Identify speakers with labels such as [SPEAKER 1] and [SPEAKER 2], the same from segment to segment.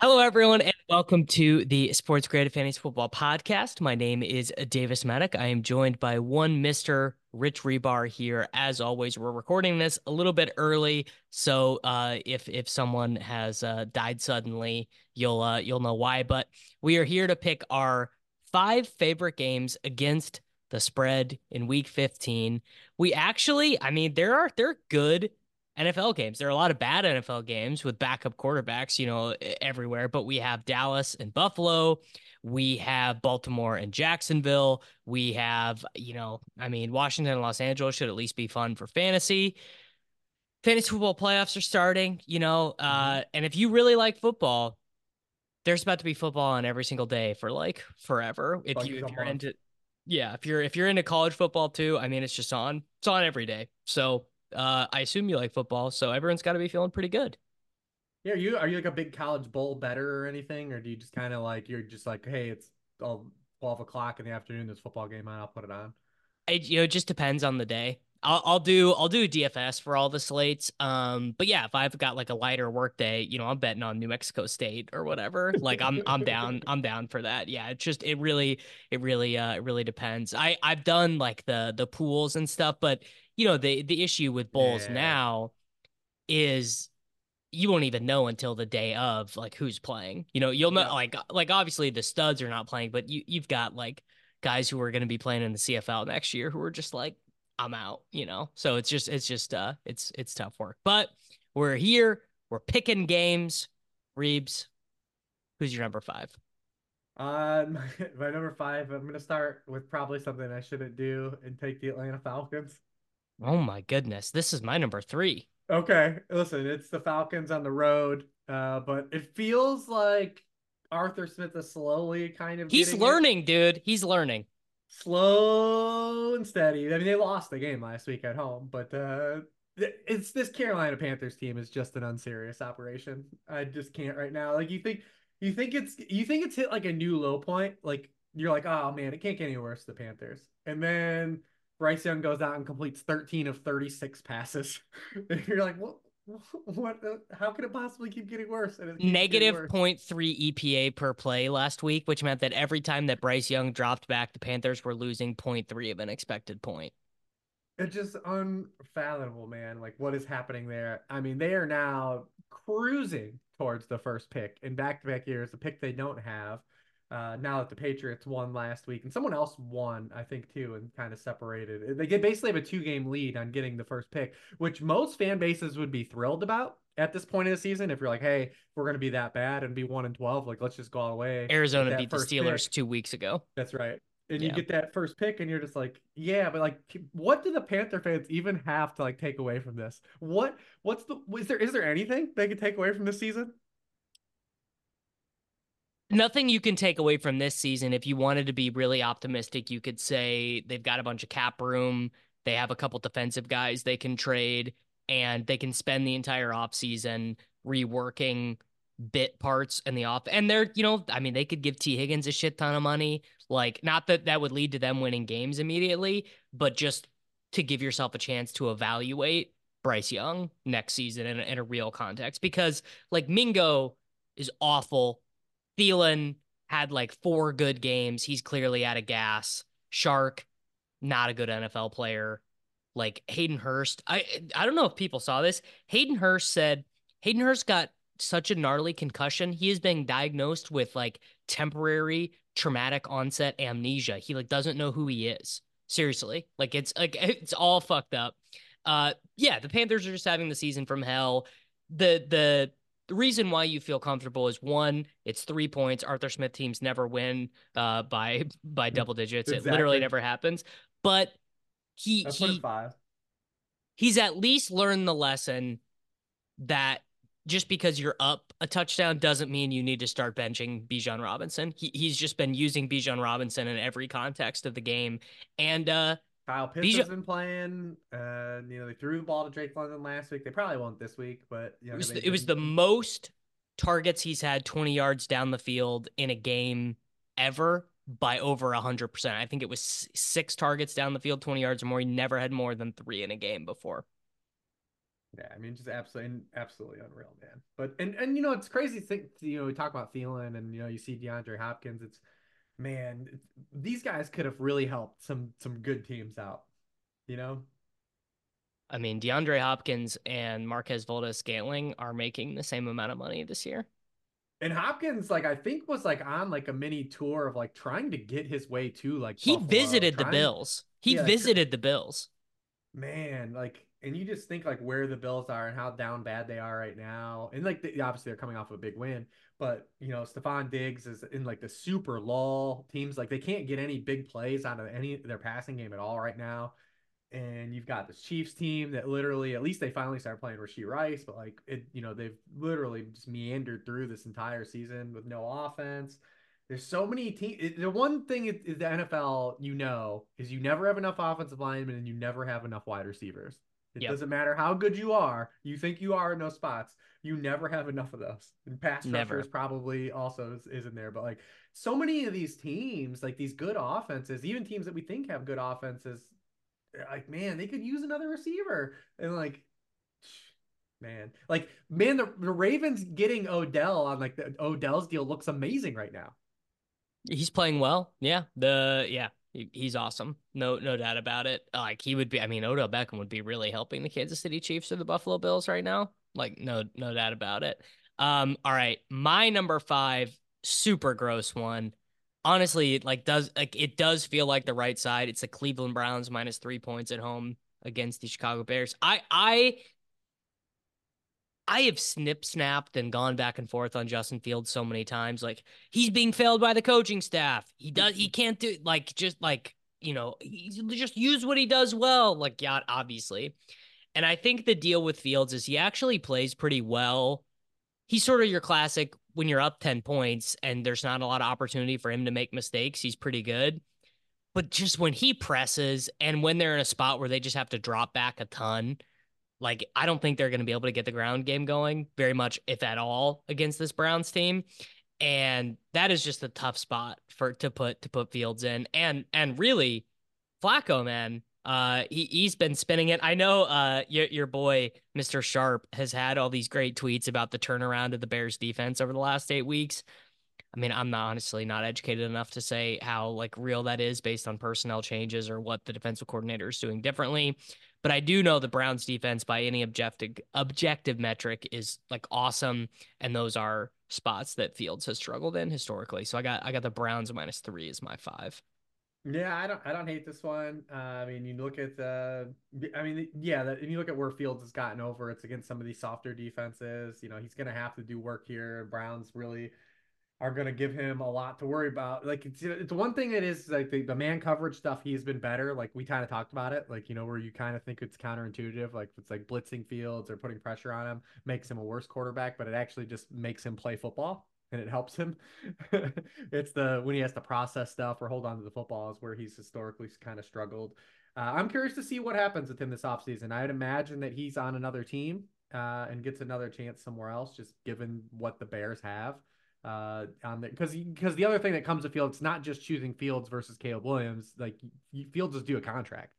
[SPEAKER 1] Hello, everyone, and welcome to the SportsGrid Fantasy Football Podcast. My name is Davis Mattek. I am joined by one Mr. Rich Hribar here. As always, we're recording this a little bit early, so uh, if if someone has uh, died suddenly, you'll uh, you'll know why. But we are here to pick our five favorite games against the spread in Week 15. We actually, I mean, there are there are good NFL games. There are a lot of bad NFL games with backup quarterbacks, you know, everywhere, but we have Dallas and Buffalo. We have Baltimore and Jacksonville. We have, you know, I mean, Washington and Los Angeles should at least be fun for fantasy. Fantasy football playoffs are starting, you know, uh,
[SPEAKER 2] Mm-hmm.
[SPEAKER 1] and if you really like football, there's about to be football on every single day for like forever. If
[SPEAKER 2] Like
[SPEAKER 1] you if you're
[SPEAKER 2] month.
[SPEAKER 1] into yeah, if you're if you're into college football too, I mean it's just on. It's on every day. So uh I assume you like football, so everyone's gotta be feeling pretty good.
[SPEAKER 2] Yeah, are you are you like a big college bowl better or anything, or do you just kind of like you're just like, hey, it's all twelve o'clock in the afternoon. There's a football game on. I'll put it on.
[SPEAKER 1] It you know, it just depends on the day. I'll I'll do I'll do DFS for all the slates. Um, but yeah, if I've got like a lighter work day, you know, I'm betting on New Mexico State or whatever. Like I'm I'm down I'm down for that. Yeah, it just it really it really uh it really depends. I I've done like the the pools and stuff, but you know the the issue with bowls
[SPEAKER 2] Yeah.
[SPEAKER 1] now is you won't even know until the day of like who's playing. You know, you'll know
[SPEAKER 2] Yeah.
[SPEAKER 1] like like obviously the studs are not playing, but you you've got like guys who are going to be playing in the CFL next year who are just like I'm out, you know. So it's just it's just uh it's it's tough work. But we're here, we're picking games. Reeves, who's your number 5?
[SPEAKER 2] Uh, my, my number five. I'm gonna start with probably something I shouldn't do and take the Atlanta Falcons.
[SPEAKER 1] Oh my goodness. This is my number 3.
[SPEAKER 2] Okay, listen, it's the Falcons on the road, uh, but it feels like Arthur Smith is slowly kind of
[SPEAKER 1] He's
[SPEAKER 2] getting it.
[SPEAKER 1] learning, dude. He's learning.
[SPEAKER 2] slow and steady. I mean, they lost the game last week at home, but uh, it's this Carolina Panthers team is just an unserious operation. I just can't right now. Like you think, you think it's you think it's hit like a new low point. Like you're like, oh man, it can't get any worse. The Panthers, and then Bryce Young goes out and completes 13 of 36 passes. and you're like, what? What? Uh, how could it possibly keep getting worse? And it getting
[SPEAKER 1] Negative
[SPEAKER 2] worse.
[SPEAKER 1] 0.3 EPA per play last week, which meant that every time that Bryce Young dropped back, the Panthers were losing 0.3 of an expected point.
[SPEAKER 2] It's just unfathomable, man. Like what is happening there? I mean, they are now cruising towards the first pick in back-to-back years, the pick they don't have. Uh, now that the Patriots won last week, and someone else won, I think too, and kind of separated. They get basically have a two-game lead on getting the first pick, which most fan bases would be thrilled about at this point in the season. If you're like, hey, we're going to be that bad and be one and twelve, like let's just go all the way.
[SPEAKER 1] Arizona beat the Steelers
[SPEAKER 2] pick.
[SPEAKER 1] two weeks ago.
[SPEAKER 2] That's right. And
[SPEAKER 1] Yeah.
[SPEAKER 2] you get that first pick, and you're just like, yeah, but like, what do the Panther fans even have to like take away from this? What, what's the, is there, is there anything they could take away from this season?
[SPEAKER 1] Nothing you can take away from this season. If you wanted to be really optimistic, you could say they've got a bunch of cap room. They have a couple defensive guys they can trade, and they can spend the entire offseason reworking bit parts in the off. And they're, you know, I mean, they could give Tee Higgins a shit ton of money. Like, not that that would lead to them winning games immediately, but just to give yourself a chance to evaluate Bryce Young next season in a, in a real context. Because, like, Mingo is awful. Thielen had like four good games. He's clearly out of gas. Chark, not a good NFL player. Like Hayden Hurst, I I don't know if people saw this. Hayden Hurst said Hayden Hurst got such a gnarly concussion. He is being diagnosed with like temporary traumatic onset amnesia. He like doesn't know who he is. Seriously. Like it's like it's all fucked up. Uh yeah, the Panthers are just having the season from hell. The the the reason why you feel comfortable is one, it's three points. Arthur Smith teams never win uh, by by mm, double digits. Exactly. It literally never happens. But he he five. he's at least learned the lesson that just because you're up a touchdown doesn't mean you need to start benching Bijan Robinson. He, he's just been using Bijan Robinson in every context of the game, and uh,
[SPEAKER 2] Kyle Pitts has been playing. Uh, you know, they threw the ball to Drake London last week. They probably won't this week, but you know,
[SPEAKER 1] it was the, it was the most targets he's had 20 yards down the field in a game ever by over 100%. I think it was six targets down the field, 20 yards or more. He never had more than three in a game before.
[SPEAKER 2] Yeah, I mean, just absolutely, absolutely unreal, man. But and and you know, it's crazy to think. You know, we talk about Thielen, and you know, you see DeAndre Hopkins. It's man, these guys could have really helped some some good teams out. You know.
[SPEAKER 1] I mean, DeAndre Hopkins and Marquez Valdes-Scantling are making the same amount of money this year.
[SPEAKER 2] And Hopkins, like I think, was like on like a mini tour of like trying to get his way to like
[SPEAKER 1] he Buffalo, visited trying... the Bills. He yeah, visited the Bills.
[SPEAKER 2] Man, like and you just think like where the Bills are and how down bad they are right now, and like obviously they're coming off of a big win, but you know Stefon Diggs is in like the super lull. Teams like they can't get any big plays out of any their passing game at all right now, and you've got this Chiefs team that literally at least they finally started playing Rashee Rice, but like it you know they've literally just meandered through this entire season with no offense. There's so many teams. The one thing is the NFL, you know, is you never have enough offensive linemen and you never have enough wide receivers. It yep. doesn't matter how good you are. You think you are in those spots. You never have enough of those. And pass rushers probably also is, is in there. But like so many of these teams, like these good offenses, even teams that we think have good offenses, like man, they could use another receiver. And like man, like man, the, the Ravens getting Odell on like the Odell's deal looks amazing right now.
[SPEAKER 1] He's playing well. Yeah. The yeah, he's awesome. No, no doubt about it. Like he would be. I mean, Odell Beckham would be really helping the Kansas City Chiefs or the Buffalo Bills right now. Like no, no doubt about it. Um, all right, my number five, super gross one. Honestly, like does like it does feel like the right side. It's the Cleveland Browns minus three points at home against the Chicago Bears. I I I have snip snapped and gone back and forth on Justin Fields so many times. Like he's being failed by the coaching staff. He does. He mm-hmm. can't do like just like you know. just use what he does well. Like yeah, obviously. And I think the deal with Fields is he actually plays pretty well. He's sort of your classic when you're up ten points and there's not a lot of opportunity for him to make mistakes. He's pretty good. But just when he presses and when they're in a spot where they just have to drop back a ton like, I don't think they're going to be able to get the ground game going very much, if at all, against this Browns team. And that is just a tough spot for to put to put Fields in. And and really, Flacco, man, uh, he he's been spinning it. I know, uh, your your boy Mr. Sharp has had all these great tweets about the turnaround of the Bears defense over the last eight weeks. I mean, I'm not honestly not educated enough to say how like real that is based on personnel changes or what the defensive coordinator is doing differently. But I do know the Browns defense by any objective objective metric is like awesome, and those are spots that Fields has struggled in historically. So I got I got the Browns minus three is my five.
[SPEAKER 2] Yeah, I don't I don't hate this one. Uh, I mean, you look at the, I mean, yeah, that, you look at where Fields has gotten over. It's against some of these softer defenses. You know, he's gonna have to do work here. Browns really are going to give him a lot to worry about. Like it's it's one thing that is like the, the man coverage stuff he's been better. Like we kind of talked about it. Like you know where you kind of think it's counterintuitive. Like it's like blitzing fields or putting pressure on him makes him a worse quarterback, but it actually just makes him play football and it helps him. it's the when he has to process stuff or hold on to the football is where he's historically kind of struggled. Uh, I'm curious to see what happens with him this offseason. I'd imagine that he's on another team uh, and gets another chance somewhere else, just given what the Bears have uh on the because because the other thing that comes to field it's not just choosing fields versus caleb williams like you, fields is due a contract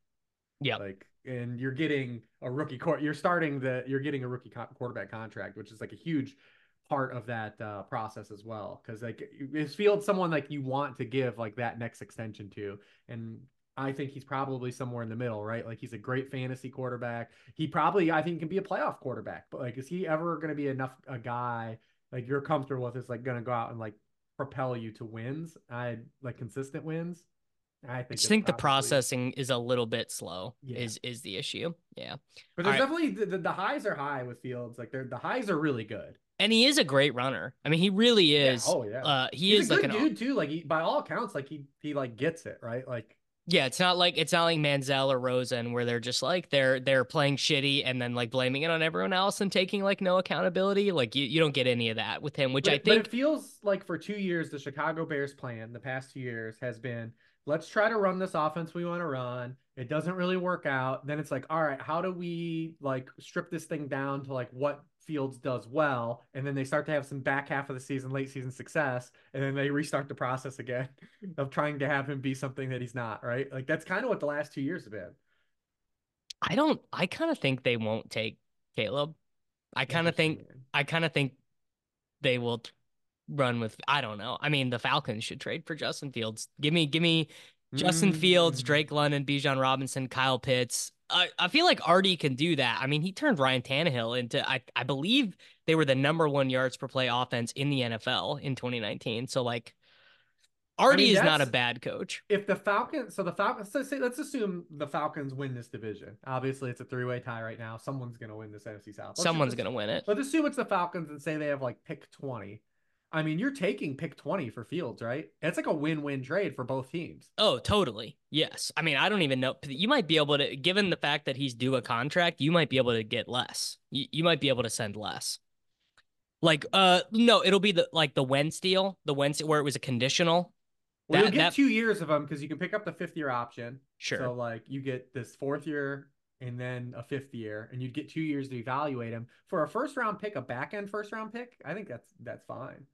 [SPEAKER 1] yeah
[SPEAKER 2] like and you're getting a rookie court you're starting the you're getting a rookie co- quarterback contract which is like a huge part of that uh, process as well because like is field someone like you want to give like that next extension to and I think he's probably somewhere in the middle, right? Like he's a great fantasy quarterback. He probably, I think, can be a playoff quarterback. But like, is he ever going to be enough a guy like you're comfortable with? Is like going to go out and like propel you to wins? I like consistent wins. I think.
[SPEAKER 1] I just think probably... the processing is a little bit slow. Yeah. Is is the issue? Yeah.
[SPEAKER 2] But there's definitely the, the highs are high with Fields. Like they're the highs are really good.
[SPEAKER 1] And he is a great runner. I mean, he really is.
[SPEAKER 2] Yeah. Oh yeah.
[SPEAKER 1] Uh, he
[SPEAKER 2] He's
[SPEAKER 1] is
[SPEAKER 2] a
[SPEAKER 1] like
[SPEAKER 2] good dude too. Like he, by all accounts, like he he like gets it right. Like
[SPEAKER 1] yeah, it's not like it's not like Manziel or Rosen where they're just like they're they're playing shitty and then like blaming it on everyone else and taking like no accountability. Like you, you don't get any of that with him, which
[SPEAKER 2] but,
[SPEAKER 1] I think
[SPEAKER 2] but it feels like for two years the Chicago Bears plan the past two years has been let's try to run this offense we want to run. It doesn't really work out. Then it's like, all right, how do we like strip this thing down to like what Fields does well, and then they start to have some back half of the season, late season success, and then they restart the process again of trying to have him be something that he's not, right? Like that's kind of what the last two years have been.
[SPEAKER 1] I don't I kind of think they won't take Caleb. I kind of think I kind of think they will t- run with I don't know. I mean, the Falcons should trade for Justin Fields. Give me give me Justin Fields, mm. Drake London, Bijan Robinson, Kyle Pitts, I, I feel like Artie can do that. I mean, he turned Ryan Tannehill into I, I believe they were the number one yards per play offense in the NFL in 2019. So like Artie I mean, is not a bad coach.
[SPEAKER 2] If the Falcons, so the Falcons, so say, let's assume the Falcons win this division. Obviously, it's a three-way tie right now. Someone's going to win this NFC South.
[SPEAKER 1] Let's Someone's going to win it.
[SPEAKER 2] Let's assume it's the Falcons and say they have like pick 20. I mean, you're taking pick 20 for Fields, right? It's like a win-win trade for both teams.
[SPEAKER 1] Oh, totally. Yes. I mean, I don't even know. You might be able to, given the fact that he's due a contract, you might be able to get less. You, you might be able to send less. Like, uh, no, it'll be the like the Wentz deal, the Wentz where it was a conditional.
[SPEAKER 2] Well, that, you'll get that... two years of them because you can pick up the fifth year option.
[SPEAKER 1] Sure.
[SPEAKER 2] So like you get this fourth year and then a fifth year, and you'd get two years to evaluate him for a first round pick, a back end first round pick. I think that's that's fine.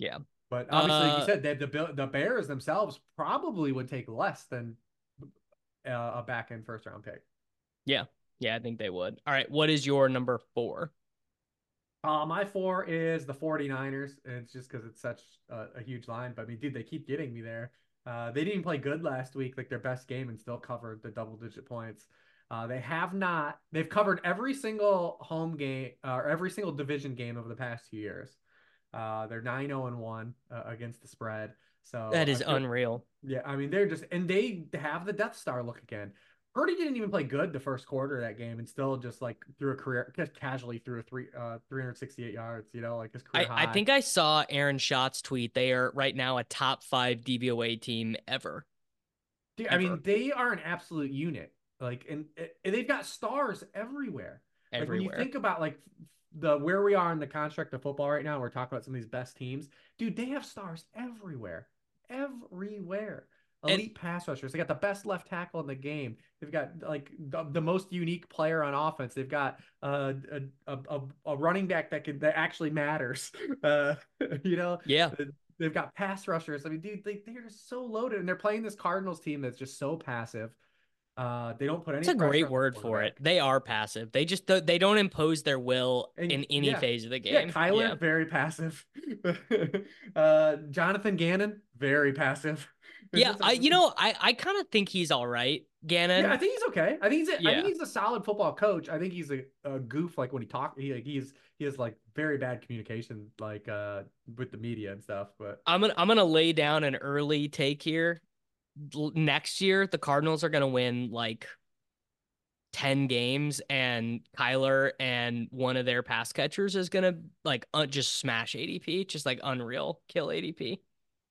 [SPEAKER 1] Yeah.
[SPEAKER 2] But obviously, uh, like you uh, said, the, the the Bears themselves probably would take less than uh, a back end first round pick.
[SPEAKER 1] Yeah, yeah, I think they would. All right, what is your number four?
[SPEAKER 2] Uh, my four is the 49ers. And it's just because it's such a, a, huge line. But I mean, dude, they keep getting me there. Uh, they didn't play good last week, like their best game, and still covered the double digit points. Uh, they have not. They've covered every single home game uh, or every single division game over the past two years. Uh, they're 9 0 and 1 uh, against the spread. So
[SPEAKER 1] that is unreal.
[SPEAKER 2] Yeah, I mean they're just and they have the Death Star look again. Purdy didn't even play good the first quarter of that game, and still just like threw a career just casually threw a three uh 368 yards. You know, like his career.
[SPEAKER 1] I, I think I saw Aaron Schatz tweet. They are right now a top five DVOA team ever.
[SPEAKER 2] Dude, ever. I mean, they are an absolute unit. Like, and, and they've got stars everywhere. Everywhere. Like when you think about like the where we are in the construct of football right now, we're talking about some of these best teams. Dude, they have stars everywhere, everywhere. Elite and, pass rushers. They got the best left tackle in the game. They've got like the, the most unique player on offense. They've got uh, a, a a running back that can that actually matters. Uh, you know.
[SPEAKER 1] Yeah.
[SPEAKER 2] They've got pass rushers. I mean, dude, they, they're so loaded, and they're playing this Cardinals team that's just so passive. Uh, they don't put any.
[SPEAKER 1] It's a great word for it. They are passive. They just they don't impose their will and, in any yeah. phase of the game.
[SPEAKER 2] Yeah, Kyler yeah. very passive. uh, Jonathan Gannon very passive.
[SPEAKER 1] yeah, I, you know, I I kind of think he's all right. Gannon.
[SPEAKER 2] Yeah, I think he's okay. I think he's a, yeah. I think he's a solid football coach. I think he's a, a goof like when he talks. He like he's he has like very bad communication like uh with the media and stuff. But
[SPEAKER 1] I'm gonna I'm gonna lay down an early take here next year the Cardinals are going to win like 10 games and Kyler and one of their pass catchers is going to like uh, just smash ADP, just like unreal kill ADP.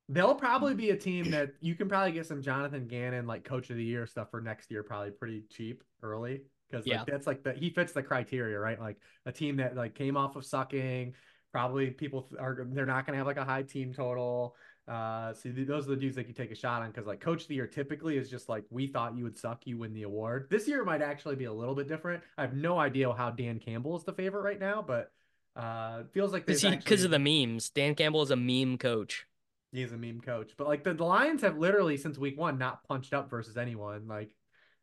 [SPEAKER 2] They'll probably be a team that you can probably get some Jonathan Gannon like coach of the year stuff for next year probably pretty cheap early because like, yeah. that's like the he fits the criteria, right? Like a team that like came off of sucking, probably people are they're not going to have like a high team total. Uh, so those are the dudes that you take a shot on because like coach of the year typically is just like we thought you would suck, you win the award. This year might actually be a little bit different. I have no idea how Dan Campbell is the favorite right now, but uh, feels like
[SPEAKER 1] because actually... of the memes. Dan Campbell is a meme coach.
[SPEAKER 2] He's a meme coach, but like the, the Lions have literally since week one not punched up versus anyone. Like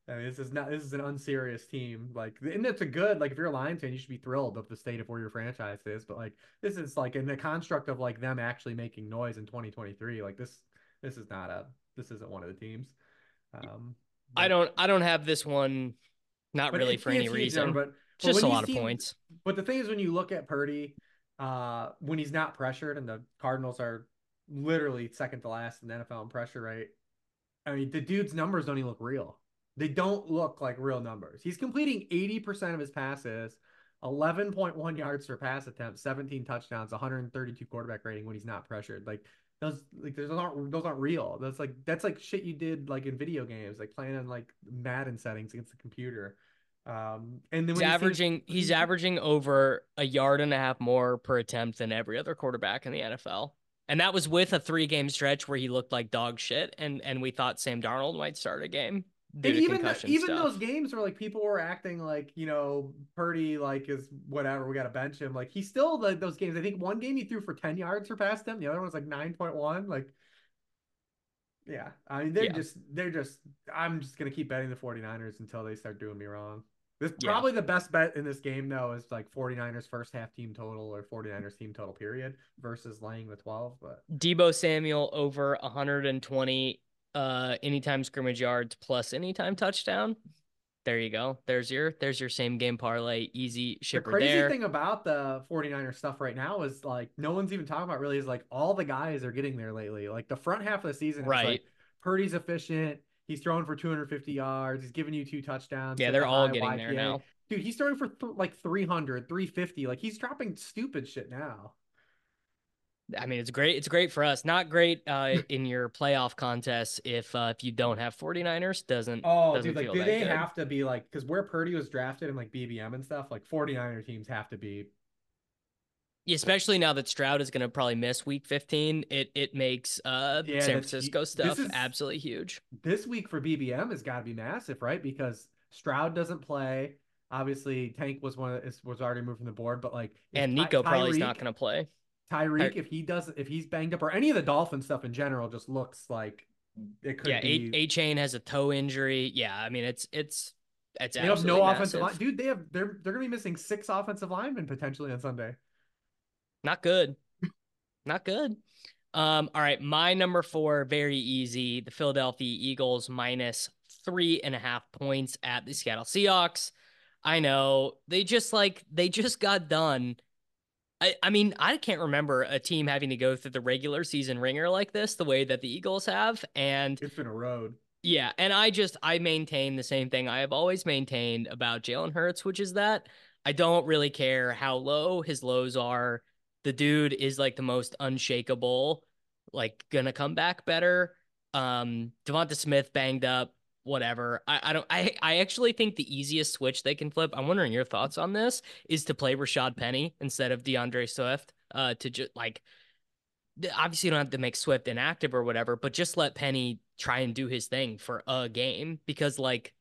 [SPEAKER 2] I mean, this is not this is an unserious team. Like, and it's a good like if you're a Lions fan, you should be thrilled of the state of where your franchise is. But like, this is like in the construct of like them actually making noise in 2023. Like this, this is not a this isn't one of the teams. Um,
[SPEAKER 1] I don't I don't have this one not really for any reason.
[SPEAKER 2] but, but
[SPEAKER 1] just a lot of points.
[SPEAKER 2] But the thing is, when you look at Purdy, uh, when he's not pressured, and the Cardinals are literally second to last in the NFL in pressure rate, I mean, the dude's numbers don't even look real. They don't look like real numbers. He's completing 80% of his passes, 11.1 yards per pass attempt, 17 touchdowns, 132 quarterback rating when he's not pressured. Like those, like those aren't those aren't real. That's like that's like shit you did like in video games, like playing in like Madden settings against the computer. Um, and then
[SPEAKER 1] He's
[SPEAKER 2] when you see-
[SPEAKER 1] averaging he's averaging over a yard and a half more per attempt than every other quarterback in the NFL. And that was with a three game stretch where he looked like dog shit and and we thought Sam Darnold might start a game.
[SPEAKER 2] And even the, even
[SPEAKER 1] stuff.
[SPEAKER 2] those games where like people were acting like you know Purdy like is whatever we got to bench him like he still like those games I think one game he threw for 10 yards surpassed him the other one was like 9.1 like yeah I mean they're
[SPEAKER 1] Yeah.
[SPEAKER 2] just they're just I'm just gonna keep betting the 49ers until they start doing me wrong this
[SPEAKER 1] Yeah.
[SPEAKER 2] probably the best bet in this game though is like 49ers first half team total or 49ers team total period versus laying the 12 but
[SPEAKER 1] Deebo Samuel over 120 uh anytime scrimmage yards plus anytime touchdown. There you go. There's your there's your same game parlay. Easy
[SPEAKER 2] The crazy
[SPEAKER 1] there.
[SPEAKER 2] thing about the 49er stuff right now is like no one's even talking about really is like all the guys are getting there lately. Like the front half of the season is
[SPEAKER 1] Right.
[SPEAKER 2] like Purdy's efficient. He's throwing for 250 yards. He's giving you two touchdowns.
[SPEAKER 1] yeah, they're all getting there now.
[SPEAKER 2] Dude, he's throwing for th- like 300, 350. Like he's dropping stupid shit now.
[SPEAKER 1] I mean, it's great. It's great for us. Not great uh, in your playoff contests if uh, if you don't have 49ers. Doesn't
[SPEAKER 2] Oh,
[SPEAKER 1] doesn't
[SPEAKER 2] dude, like do they
[SPEAKER 1] good.
[SPEAKER 2] have to be like because where Purdy was drafted and like BBM and stuff, like 49er teams have to be
[SPEAKER 1] especially now that Stroud is going to probably miss Week 15. It it makes uh
[SPEAKER 2] Yeah,
[SPEAKER 1] San Francisco stuff
[SPEAKER 2] is-
[SPEAKER 1] absolutely huge.
[SPEAKER 2] this week for BBM has got to be massive, right? Because Stroud doesn't play. Obviously, Tank was one of was already moved from the board, but like
[SPEAKER 1] And
[SPEAKER 2] Ty-
[SPEAKER 1] Nico probably is not going to play.
[SPEAKER 2] Tyreek,
[SPEAKER 1] Ty-
[SPEAKER 2] if he does, if he's banged up, or any of the Dolphin stuff in general, just looks like it could
[SPEAKER 1] Yeah,
[SPEAKER 2] be.
[SPEAKER 1] Achane has a toe injury. Yeah, I mean it's it's it's
[SPEAKER 2] they have no offensive line,
[SPEAKER 1] massive.
[SPEAKER 2] dude. They have they're they're gonna be missing six offensive linemen potentially on Sunday.
[SPEAKER 1] Not good. Not good. Um, all right, my number four, very easy. The Philadelphia Eagles minus three and a half points at the Seattle Seahawks. I know they just like they just got done. I, I mean, I can't remember a team having to go through the regular season ringer like this the way that the Eagles have. And
[SPEAKER 2] It's been a road.
[SPEAKER 1] yeah, and I just I maintain the same thing I have always maintained about Jalen Hurts, which is that I don't really care how low his lows are. The dude is like the most unshakable, like gonna come back better. Um, Devonta Smith banged up, whatever. I, I don't I I actually think the easiest switch they can flip, I'm wondering your thoughts on this, is to play Rashaad Penny instead of D'Andre Swift. Uh to just like obviously you don't have to make Swift inactive or whatever, but just let Penny try and do his thing for a game because like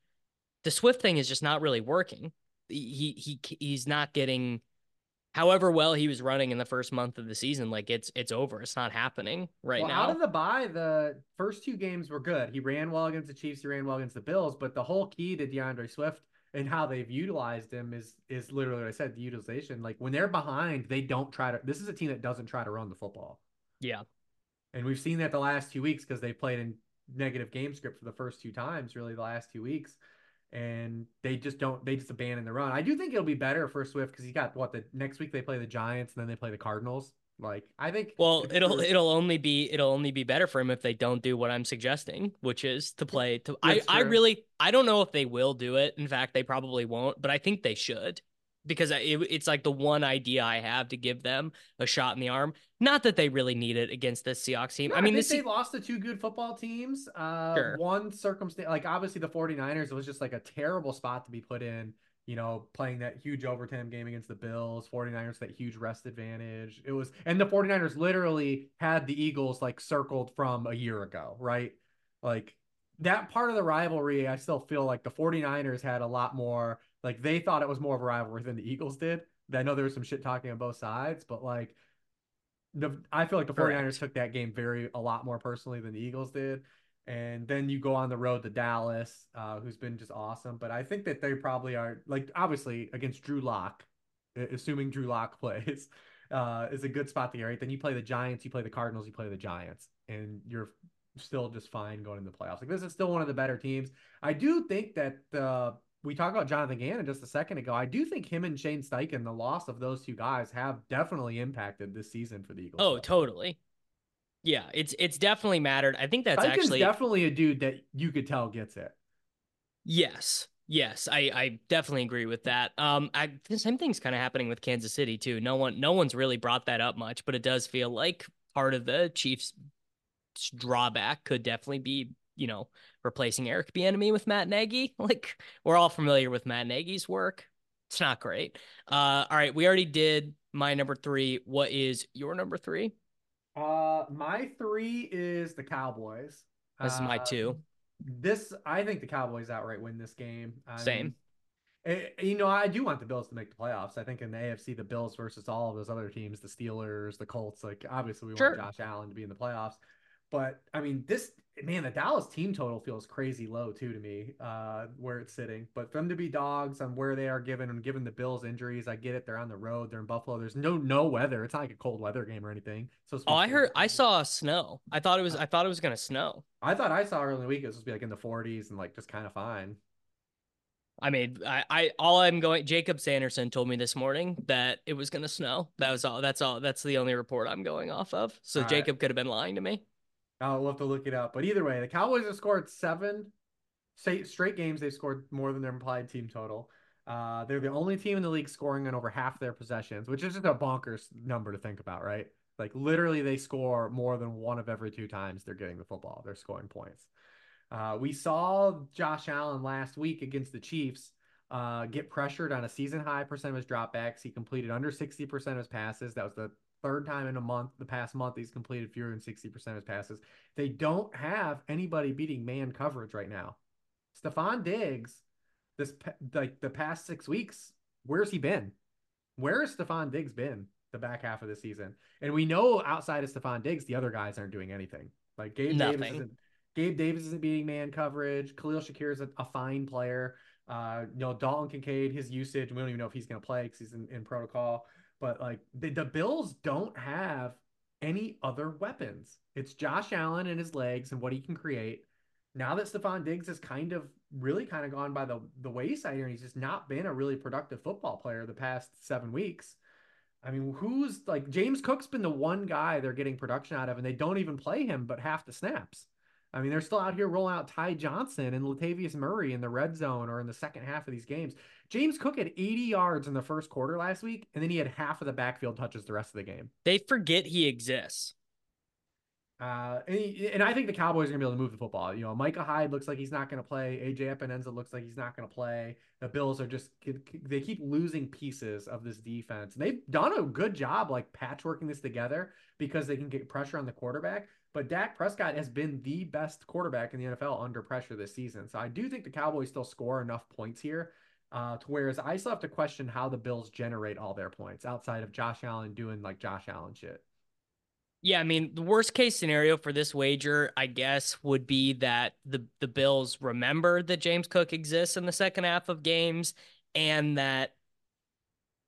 [SPEAKER 1] the Swift thing is just not really working. He he he's not getting however well he was running in the first month of the season like it's it's over. It's not happening right
[SPEAKER 2] well,
[SPEAKER 1] now.
[SPEAKER 2] out of the bye, the first two games were good. He ran well against the Chiefs. He ran well against the Bills. But the whole key to D'Andre Swift and how they've utilized him is is literally what I said. The utilization, like when they're behind, they don't try to. This is a team that doesn't try to run the football,
[SPEAKER 1] yeah.
[SPEAKER 2] and we've seen that the last two weeks because they played in negative game script for the first two times, really the last two weeks. And they just don't. They just abandon the run. I do think it'll be better for Swift because he got what the next week they play the Giants and then they play the Cardinals. Like I think.
[SPEAKER 1] Well, it'll it'll only be it'll only be better for him if they don't do what I'm suggesting, which is to play to I I really I don't know if they will do it. In fact, they probably won't, but I think they should because it, it's like the one idea I have to give them a shot in the arm. Not that they really need it against this Seahawks team.
[SPEAKER 2] No,
[SPEAKER 1] I mean,
[SPEAKER 2] think
[SPEAKER 1] this
[SPEAKER 2] they lost to two good football teams. Uh,
[SPEAKER 1] Sure.
[SPEAKER 2] One circumstance, like obviously the 49ers, it was just like a terrible spot to be put in. You know, playing that huge overtime game against the Bills, 49ers, that huge rest advantage. It was, and the 49ers literally had the Eagles like circled from a year ago, right? Like that part of the rivalry, I still feel like the 49ers had a lot more, like they thought it was more of a rivalry than the Eagles did. I know there was some shit talking on both sides, but like the I feel like the 49ers
[SPEAKER 1] Correct.
[SPEAKER 2] took that game very a lot more personally than the Eagles did. And then you go on the road to Dallas, uh, who's been just awesome. But I think that they probably are like obviously against Drew Lock, assuming Drew Lock plays, uh, is a good spot to get right. Then you play the Giants, you play the Cardinals, you play the Giants, and you're still just fine going in the playoffs. Like this is still one of the better teams. I do think that uh, we talked about Jonathan Gannon just a second ago. I do think him and Shane Steichen, the loss of those two guys, have definitely impacted this season for the Eagles.
[SPEAKER 1] Oh, totally. Yeah, it's it's definitely mattered. I think that's
[SPEAKER 2] Steichen's
[SPEAKER 1] actually
[SPEAKER 2] definitely a dude that you could tell gets it.
[SPEAKER 1] Yes. Yes, I, I definitely agree with that. Um, I the same thing's kind of happening with Kansas City too. No one, no one's really brought that up much, but it does feel like part of the Chiefs' drawback could definitely be, you know, replacing Eric Bieniemy with Matt Nagy. Like we're all familiar with Matt Nagy's work. It's not great. Uh, all right, we already did my number three. What is your number three?
[SPEAKER 2] Uh, my three is the Cowboys.
[SPEAKER 1] This is my
[SPEAKER 2] Uh,
[SPEAKER 1] two.
[SPEAKER 2] This I think the Cowboys outright win this game. I
[SPEAKER 1] Same.
[SPEAKER 2] mean, eh, you know, I do want the Bills to make the playoffs. I think in the AFC, the Bills versus all of those other teams, the Steelers, the Colts, like obviously we
[SPEAKER 1] Sure.
[SPEAKER 2] want Josh Allen to be in the playoffs. But I mean, this man, the Dallas team total feels crazy low too to me, uh, where it's sitting. But for them to be dogs on where they are given and given the Bills injuries, I get it. They're on the road. They're in Buffalo. There's no no weather. It's not like a cold weather game or anything. So
[SPEAKER 1] Oh, I
[SPEAKER 2] supposed to be-
[SPEAKER 1] heard. I saw snow. I thought it was. I thought it was gonna snow.
[SPEAKER 2] I thought I saw early in the week it was supposed to be like in the 40s and like just kind of fine.
[SPEAKER 1] I mean, I, I all I'm going. Jacob Sanderson told me this morning that it was gonna snow. That was all. That's all. That's the only report I'm going off of. So
[SPEAKER 2] All right.
[SPEAKER 1] Jacob could have been lying to me.
[SPEAKER 2] I'll have to look it up. But either way, the Cowboys have scored seven straight straight games. They've scored more than their implied team total. Uh, they're the only team in the league scoring on over half their possessions, which is just a bonkers number to think about, right? Like literally, they score more than one of every two times they're getting the football. They're scoring points. Uh, we saw Josh Allen last week against the Chiefs uh, get pressured on a season high percent of his dropbacks. He completed under 60% of his passes. That was the third time in a month, the past month, he's completed fewer than 60% of his passes. They don't have anybody beating man coverage right now. Stefon Diggs, this like the past six weeks, where's he been? Where has Stefon Diggs been the back half of the season? And we know outside of Stefon Diggs, the other guys aren't doing anything. Like Gabe Davis isn't Gabe Davis isn't beating man coverage. Khalil Shakir is a, a fine player. Uh, you know, Dalton Kincaid, his usage, we don't even know if he's going to play because he's in, in protocol. But like the, the Bills don't have any other weapons. It's Josh Allen and his legs and what he can create. Now that Stefon Diggs has kind of really kind of gone by the, the wayside here, and he's just not been a really productive football player the past seven weeks. I mean, who's like James Cook's been the one guy they're getting production out of, and they don't even play him but half the snaps. I mean, they're still out here rolling out Ty Johnson and Latavius Murray in the red zone or in the second half of these games. James Cook had 80 yards in the first quarter last week, and then he had half of the backfield touches the rest of the game.
[SPEAKER 1] They forget he exists.
[SPEAKER 2] Uh, and, he- and I think the Cowboys are gonna be able to move the football. You know, Micah Hyde looks like he's not gonna play. AJ Epenesa looks like he's not gonna play. The Bills are just they keep losing pieces of this defense. And they've done a good job like patchworking this together because they can get pressure on the quarterback. But Dak Prescott has been the best quarterback in the NFL under pressure this season. So I do think the Cowboys still score enough points here. Uh, to whereas I still have to question how the Bills generate all their points outside of Josh Allen doing like Josh Allen shit.
[SPEAKER 1] Yeah, I mean, the worst case scenario for this wager, I guess, would be that the the Bills remember that James Cook exists in the second half of games and that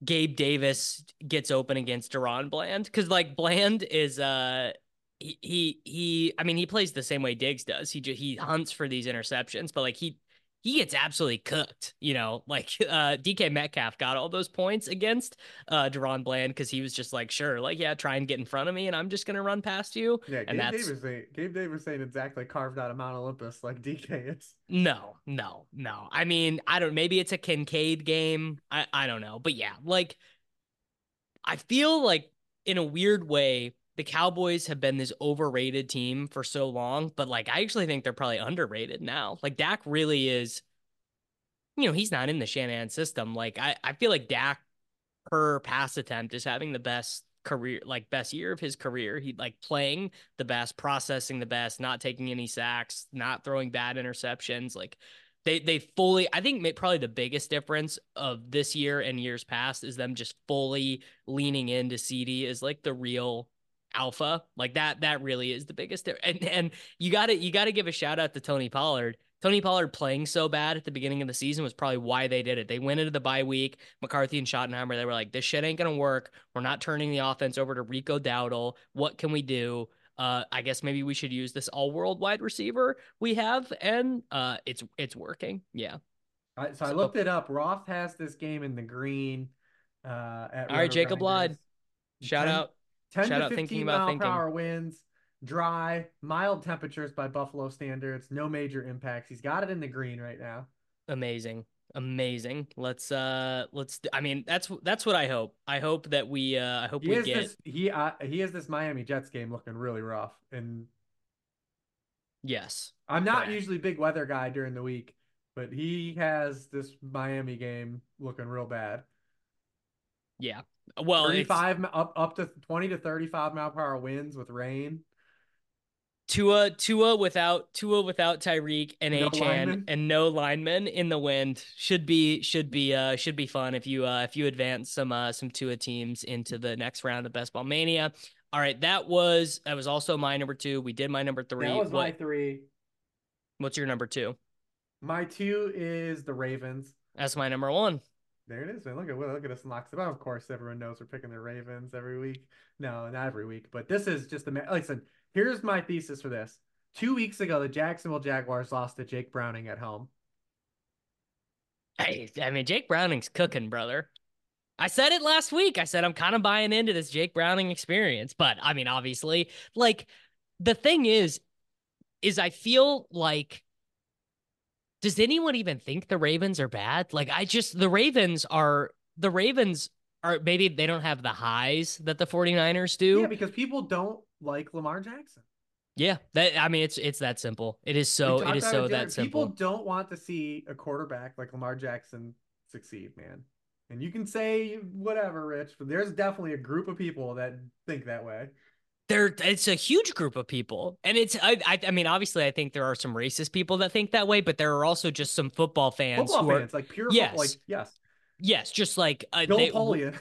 [SPEAKER 1] Gabe Davis gets open against DaRon Bland because like Bland is uh he, he he I mean he plays the same way Diggs does. He ju- he hunts for these interceptions, but like he he gets absolutely cooked, you know. Like uh DK Metcalf got all those points against uh DaRon Bland because he was just like, sure, like yeah, try and get in front of me, and I'm just gonna run past you.
[SPEAKER 2] Yeah,
[SPEAKER 1] And
[SPEAKER 2] Gabe
[SPEAKER 1] that's-
[SPEAKER 2] Davis ain't Gabe Davis ain't exactly carved out of Mount Olympus like DK is.
[SPEAKER 1] No, no, no. I mean, I don't. Maybe it's a Kincaid game. I I don't know, but yeah, like I feel like in a weird way. The Cowboys have been this overrated team for so long, but like I actually think they're probably underrated now. Like Dak really is, you know, he's not in the Shanahan system. Like I, I feel like Dak per pass attempt is having the best career, like best year of his career. He like playing the best, processing the best, not taking any sacks, not throwing bad interceptions. Like they they fully. I think probably the biggest difference of this year and years past is them just fully leaning into CD as like the real alpha. Like that that really is the biggest. And and you got to you got to give a shout out to Tony Pollard. Tony Pollard playing so bad at the beginning of the season was probably why they did it. They went into the bye week. McCarthy and Schottenheimer, they were like, this shit ain't going to work. We're not turning the offense over to Rico Dowdle. What can we do? uh, I guess maybe we should use this all world wide receiver we have, and uh, it's it's working. Yeah.
[SPEAKER 2] I, so I looked it up. Roth has this game in the green. Uh, at
[SPEAKER 1] all right, Jacob. Lied. Shout
[SPEAKER 2] 10
[SPEAKER 1] out.
[SPEAKER 2] 10
[SPEAKER 1] Shout
[SPEAKER 2] to 15 mile
[SPEAKER 1] thinking.
[SPEAKER 2] per hour winds, dry, mild temperatures by Buffalo standards, no major impacts. He's got it in the green right now.
[SPEAKER 1] Amazing. Amazing. Let's uh let's I mean that's that's what I hope. I hope that we uh I hope
[SPEAKER 2] He
[SPEAKER 1] we get
[SPEAKER 2] this he uh, he has this Miami Jets game looking really rough, and
[SPEAKER 1] yes.
[SPEAKER 2] I'm not usually big weather guy during the week, but he has this Miami game looking real bad.
[SPEAKER 1] Yeah. Well, it's
[SPEAKER 2] 35 up up to 20 to 35 mile per hour winds with rain.
[SPEAKER 1] Tua Tua without Tua without Tyreek and
[SPEAKER 2] No Achane
[SPEAKER 1] and no linemen in the wind should be should be uh should be fun if you uh if you advance some uh some Tua teams into the next round of Best Ball Mania. All right, that was that was also my number two. We did my number three.
[SPEAKER 2] That was my three.
[SPEAKER 1] what's your number two?
[SPEAKER 2] My two is the Ravens.
[SPEAKER 1] That's my number one.
[SPEAKER 2] There it is, man. Look at look at us locks about. Of course, everyone knows we're picking the Ravens every week. No, not every week, but this is just a ma- listen. Here's my thesis for this. Two weeks ago, the Jacksonville Jaguars lost to Jake Browning at home.
[SPEAKER 1] Hey, I mean Jake Browning's cooking, brother. I said it last week. I said I'm kind of buying into this Jake Browning experience, but I mean, obviously, like the thing is, is I feel like does anyone even think the Ravens are bad? Like I just the Ravens are the Ravens are maybe they don't have the highs that the 49ers do.
[SPEAKER 2] Yeah, because people don't like Lamar Jackson.
[SPEAKER 1] Yeah, that I mean it's it's that simple. It is so it is so
[SPEAKER 2] Jared.
[SPEAKER 1] that simple.
[SPEAKER 2] People don't want to see a quarterback like Lamar Jackson succeed, man. And you can say whatever, Rich, but there's definitely a group of people that think that way.
[SPEAKER 1] There it's a huge group of people and it's I, I i mean obviously i think there are some racist people that think that way but there are also just some football fans
[SPEAKER 2] Football
[SPEAKER 1] who are
[SPEAKER 2] fans, like pure
[SPEAKER 1] Yes.
[SPEAKER 2] football, like yes,
[SPEAKER 1] yes just like uh,
[SPEAKER 2] Bill
[SPEAKER 1] they,
[SPEAKER 2] Polian.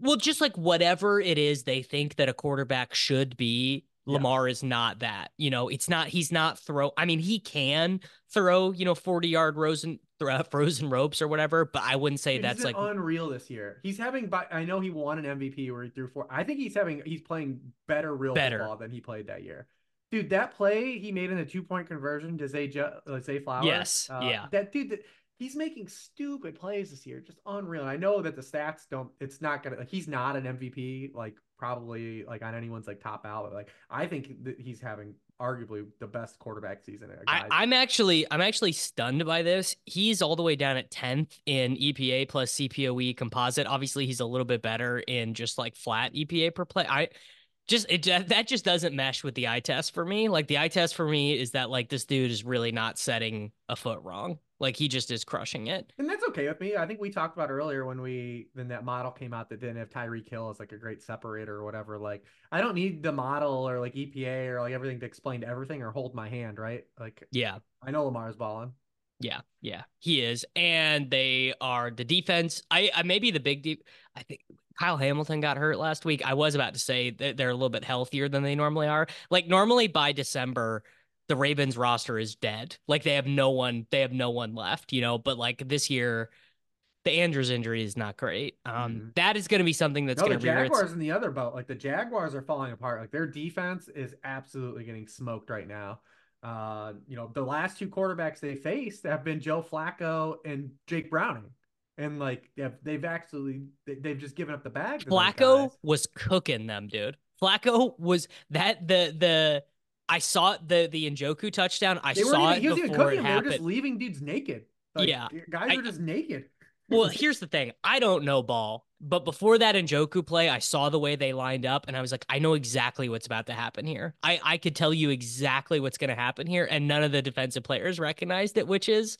[SPEAKER 1] well just like whatever it is they think that a quarterback should be
[SPEAKER 2] Yeah.
[SPEAKER 1] lamar is not that you know it's not he's not throw i mean he can throw you know 40 yard frozen throw, frozen ropes or whatever but i wouldn't say
[SPEAKER 2] Dude,
[SPEAKER 1] that's like
[SPEAKER 2] unreal this year. He's having. I know he won an MVP where he threw four. I think he's having. He's playing better real
[SPEAKER 1] Better.
[SPEAKER 2] football than he played that year. Dude, that play he made in the two point conversion to Zay, uh, Zay Flowers.
[SPEAKER 1] Yes,
[SPEAKER 2] uh,
[SPEAKER 1] yeah.
[SPEAKER 2] That dude. That, he's making stupid plays this year, just unreal. And I know that the stats don't. It's not gonna. Like, he's not an MVP. Like probably like on anyone's like top out. Like I think that he's having arguably the best quarterback season.
[SPEAKER 1] I, I'm actually I'm actually stunned by this. He's all the way down at 10th in EPA plus CPOE composite. Obviously, he's a little bit better in just like flat EPA per play. I just it that just doesn't mesh with the eye test for me. Like the eye test for me is that like this dude is really not setting a foot wrong. Like he just is crushing it.
[SPEAKER 2] And that's okay with me. I think we talked about earlier when we when that model came out that didn't have Tyreek Hill as like a great separator or whatever. Like I don't need the model or like EPA or like everything to explain everything or hold my hand, right? Like
[SPEAKER 1] Yeah.
[SPEAKER 2] I know Lamar's balling.
[SPEAKER 1] Yeah, yeah, he is, and they are the defense. I, I maybe the big deep. I think Kyle Hamilton got hurt last week. I was about to say that they're a little bit healthier than they normally are. Like normally by December, the Ravens roster is dead. Like they have no one. They have no one left. You know, but like this year, the Andrews injury is not great. Um,
[SPEAKER 2] Mhm.
[SPEAKER 1] that is going to be something that's
[SPEAKER 2] no,
[SPEAKER 1] going to its-
[SPEAKER 2] Jaguars in the other boat. Like the Jaguars are falling apart. Like their defense is absolutely getting smoked right now. Uh, you know, the last two quarterbacks they faced have been Joe Flacco and Jake Browning. And like they've, they've actually they- they've just given up the bag.
[SPEAKER 1] Flacco was cooking them, dude. Flacco was that the the I saw the the Njoku touchdown. I saw
[SPEAKER 2] even,
[SPEAKER 1] it
[SPEAKER 2] even
[SPEAKER 1] before it
[SPEAKER 2] him. They were just leaving dudes naked. Like,
[SPEAKER 1] Yeah.
[SPEAKER 2] guys
[SPEAKER 1] I-
[SPEAKER 2] are just naked.
[SPEAKER 1] Well, here's the thing. I don't know ball, but before that Njoku play, I saw the way they lined up and I was like, I know exactly what's about to happen here. I, I could tell you exactly what's going to happen here. And none of the defensive players recognized it, which is,